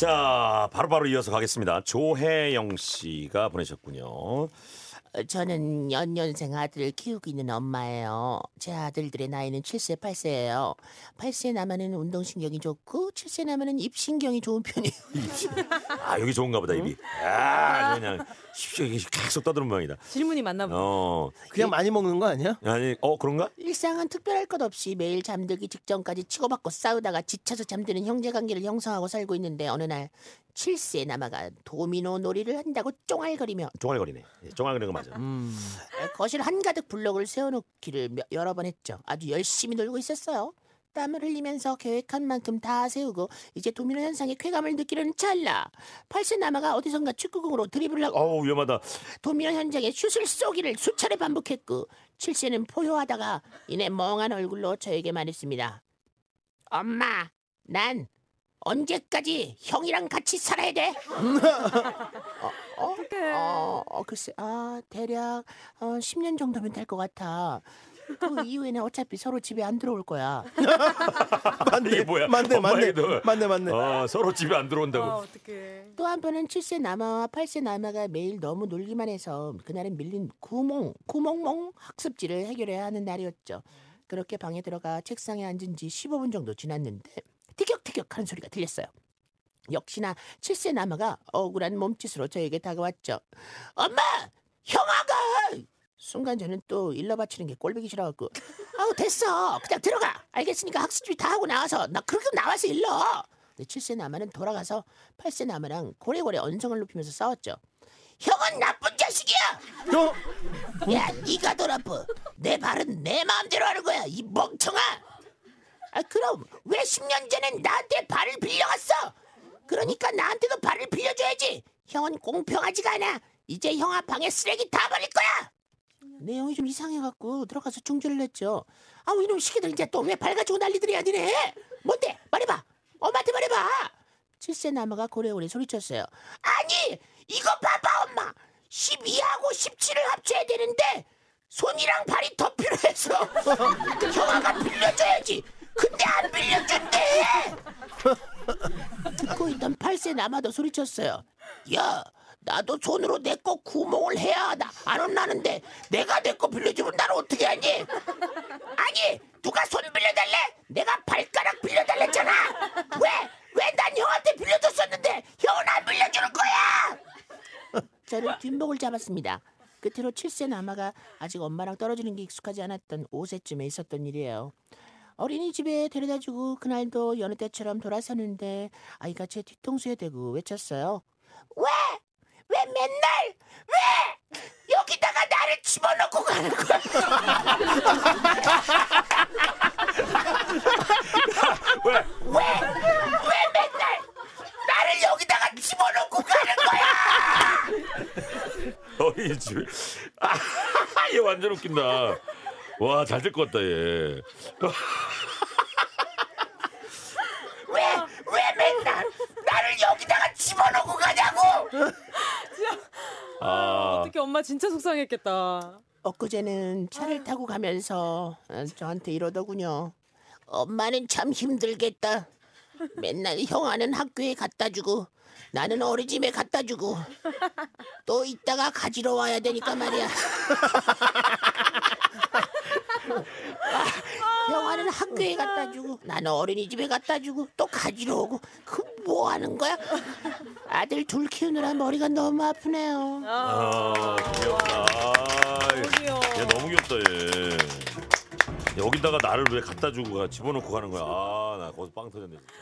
자, 바로 바로 이어서 가겠습니다. 조혜영 씨가 보내셨군요. 어, 저는 연년생 아들을 키우고 있는 엄마예요. 제 아들들의 나이는 7세, 8세예요. 8세 남아는 운동신경이 좋고 7세 남아는 입신경이 좋은 편이에요. 아, 여기 좋은가 보다, 입이. 아, 그냥 쉽게 계속 떠드는 모양이다. 질문이 맞나 보다. 어, 그냥 많이 먹는 거 아니야? 아니, 어, 그런가? 일상은 특별할 것 없이 매일 잠들기 직전까지 치고받고 싸우다가 지쳐서 잠드는 형제관계를 형성하고 살고 있는데 어느 날 7세 남아가 도미노 놀이를 한다고 쫑알거리며 종알거리네. 예, 종알거리는 거 맞아. 음. 거실 한가득 블록을 세워놓기를 몇- 여러 번 했죠. 아주 열심히 놀고 있었어요. 땀을 흘리면서 계획한 만큼 다 세우고 이제 도미노 현상의 쾌감을 느끼려는 찰나 8세 남아가 어디선가 축구공으로 드리블을 하고 어우, 위험하다. 도미노 현장에 슛을 쏘기를 수차례 반복했고 7세는 포효하다가 이내 멍한 얼굴로 저에게 말했습니다. 엄마, 난 언제까지 형이랑 같이 살아야 돼? 어, 어, 어, 어, 글쎄, 아 대략 어, 10년 정도면 될 것 같아. 그 이후에는 어차피 서로 집에 안 들어올 거야. 맞네. 이게 뭐야? 맞네, 엄마 맞네. 얘기도. 맞네, 맞네. 어, 서로 집에 안 아, 들어온다고. 어떡해. 또 한편은 7세 남아와 8세 남아가 매일 너무 놀기만 해서 그날은 밀린 구멍, 구멍멍 학습지를 해결해야 하는 날이었죠. 그렇게 방에 들어가 책상에 앉은 지 15분 정도 지났는데 티격태격 하는 소리가 들렸어요. 역시나 7세 남아가 억울한 몸짓으로 저에게 다가왔죠. 엄마! 형아가! 순간 저는 또 일러 바치는 게 꼴보기 싫어갖고 아우 됐어 그냥 들어가 알겠으니까 학습지 다 하고 나와서 나 그렇게 나와서 일러 근데 7세 남아는 돌아가서 8세 남아랑 고래고래 언성을 높이면서 싸웠죠 형은 나쁜 자식이야 어? 야 네가 더 나빠 내 발은 내 마음대로 하는 거야 이 멍청아 아 그럼 왜 10년 전엔 나한테 발을 빌려갔어? 그러니까 나한테도 발을 빌려줘야지. 형은 공평하지가 않아. 이제 형아 방에 쓰레기 다 버릴 거야. 내용이 좀 이상해갖고 들어가서 중지를 냈죠. 아 이놈 시키들 이제 또왜발 가지고 난리들이야 니네? 뭔데? 말해봐. 엄마한테 말해봐. 7세 남아가 고래고래 소리쳤어요. 아니 이거 봐봐 엄마. 12하고 17을 합쳐야 되는데 손이랑 발이 더 필요해서 형아가 빌려줘야지 근데 안 빌려준대 듣고 있던 8세 남아도 소리쳤어요. 야 나도 손으로 내 거 구멍을 해야 하다 안 혼나는데 내가 내 거 빌려주면 나는 어떻게 하니? 아니 누가 손 빌려달래? 내가 발가락 빌려달랬잖아. 왜? 왜 난 형한테 빌려줬었는데 형은 안 빌려주는 거야? 저는 뒷목을 잡았습니다. 끝으로 7세 남아가 아직 엄마랑 떨어지는 게 익숙하지 않았던 5세쯤에 있었던 일이에요. 어린이집에 데려다주고 그날도 여느 때처럼 돌아서는데 아이가 제 뒤통수에 대고 외쳤어요. 왜? 왜 맨날 왜 여기다가 나를 집어넣고 가는 거야? 왜? 왜? 왜 맨날 나를 여기다가 집어넣고 가는 거야? 어린이집에. 아, 얘 완전 웃긴다. 와, 잘 될 것 같다, 얘. 왜? 왜 맨날 나를 여기다가 집어넣고 가냐고? 아, 어떻게 엄마 진짜 속상했겠다. 엊그제는 차를 타고 가면서 어, 저한테 이러더군요. 엄마는 참 힘들겠다. 맨날 형아는 학교에 갖다 주고 나는 어린이집에 갖다 주고 또 이따가 가지러 와야 되니까 말이야. 아, 형아는 학교에 갖다 주고 나는 어린이집에 갖다 주고 또 가지러 오고 그 뭐 하는 거야? 아들 둘 키우느라 머리가 너무 아프네요. 아, 귀엽다. 얘 너무 귀엽다, 얘. 여기다가 나를 왜 갖다 주고 가, 집어넣고 가는 거야. 아, 나 거기서 빵 터졌네, 진짜.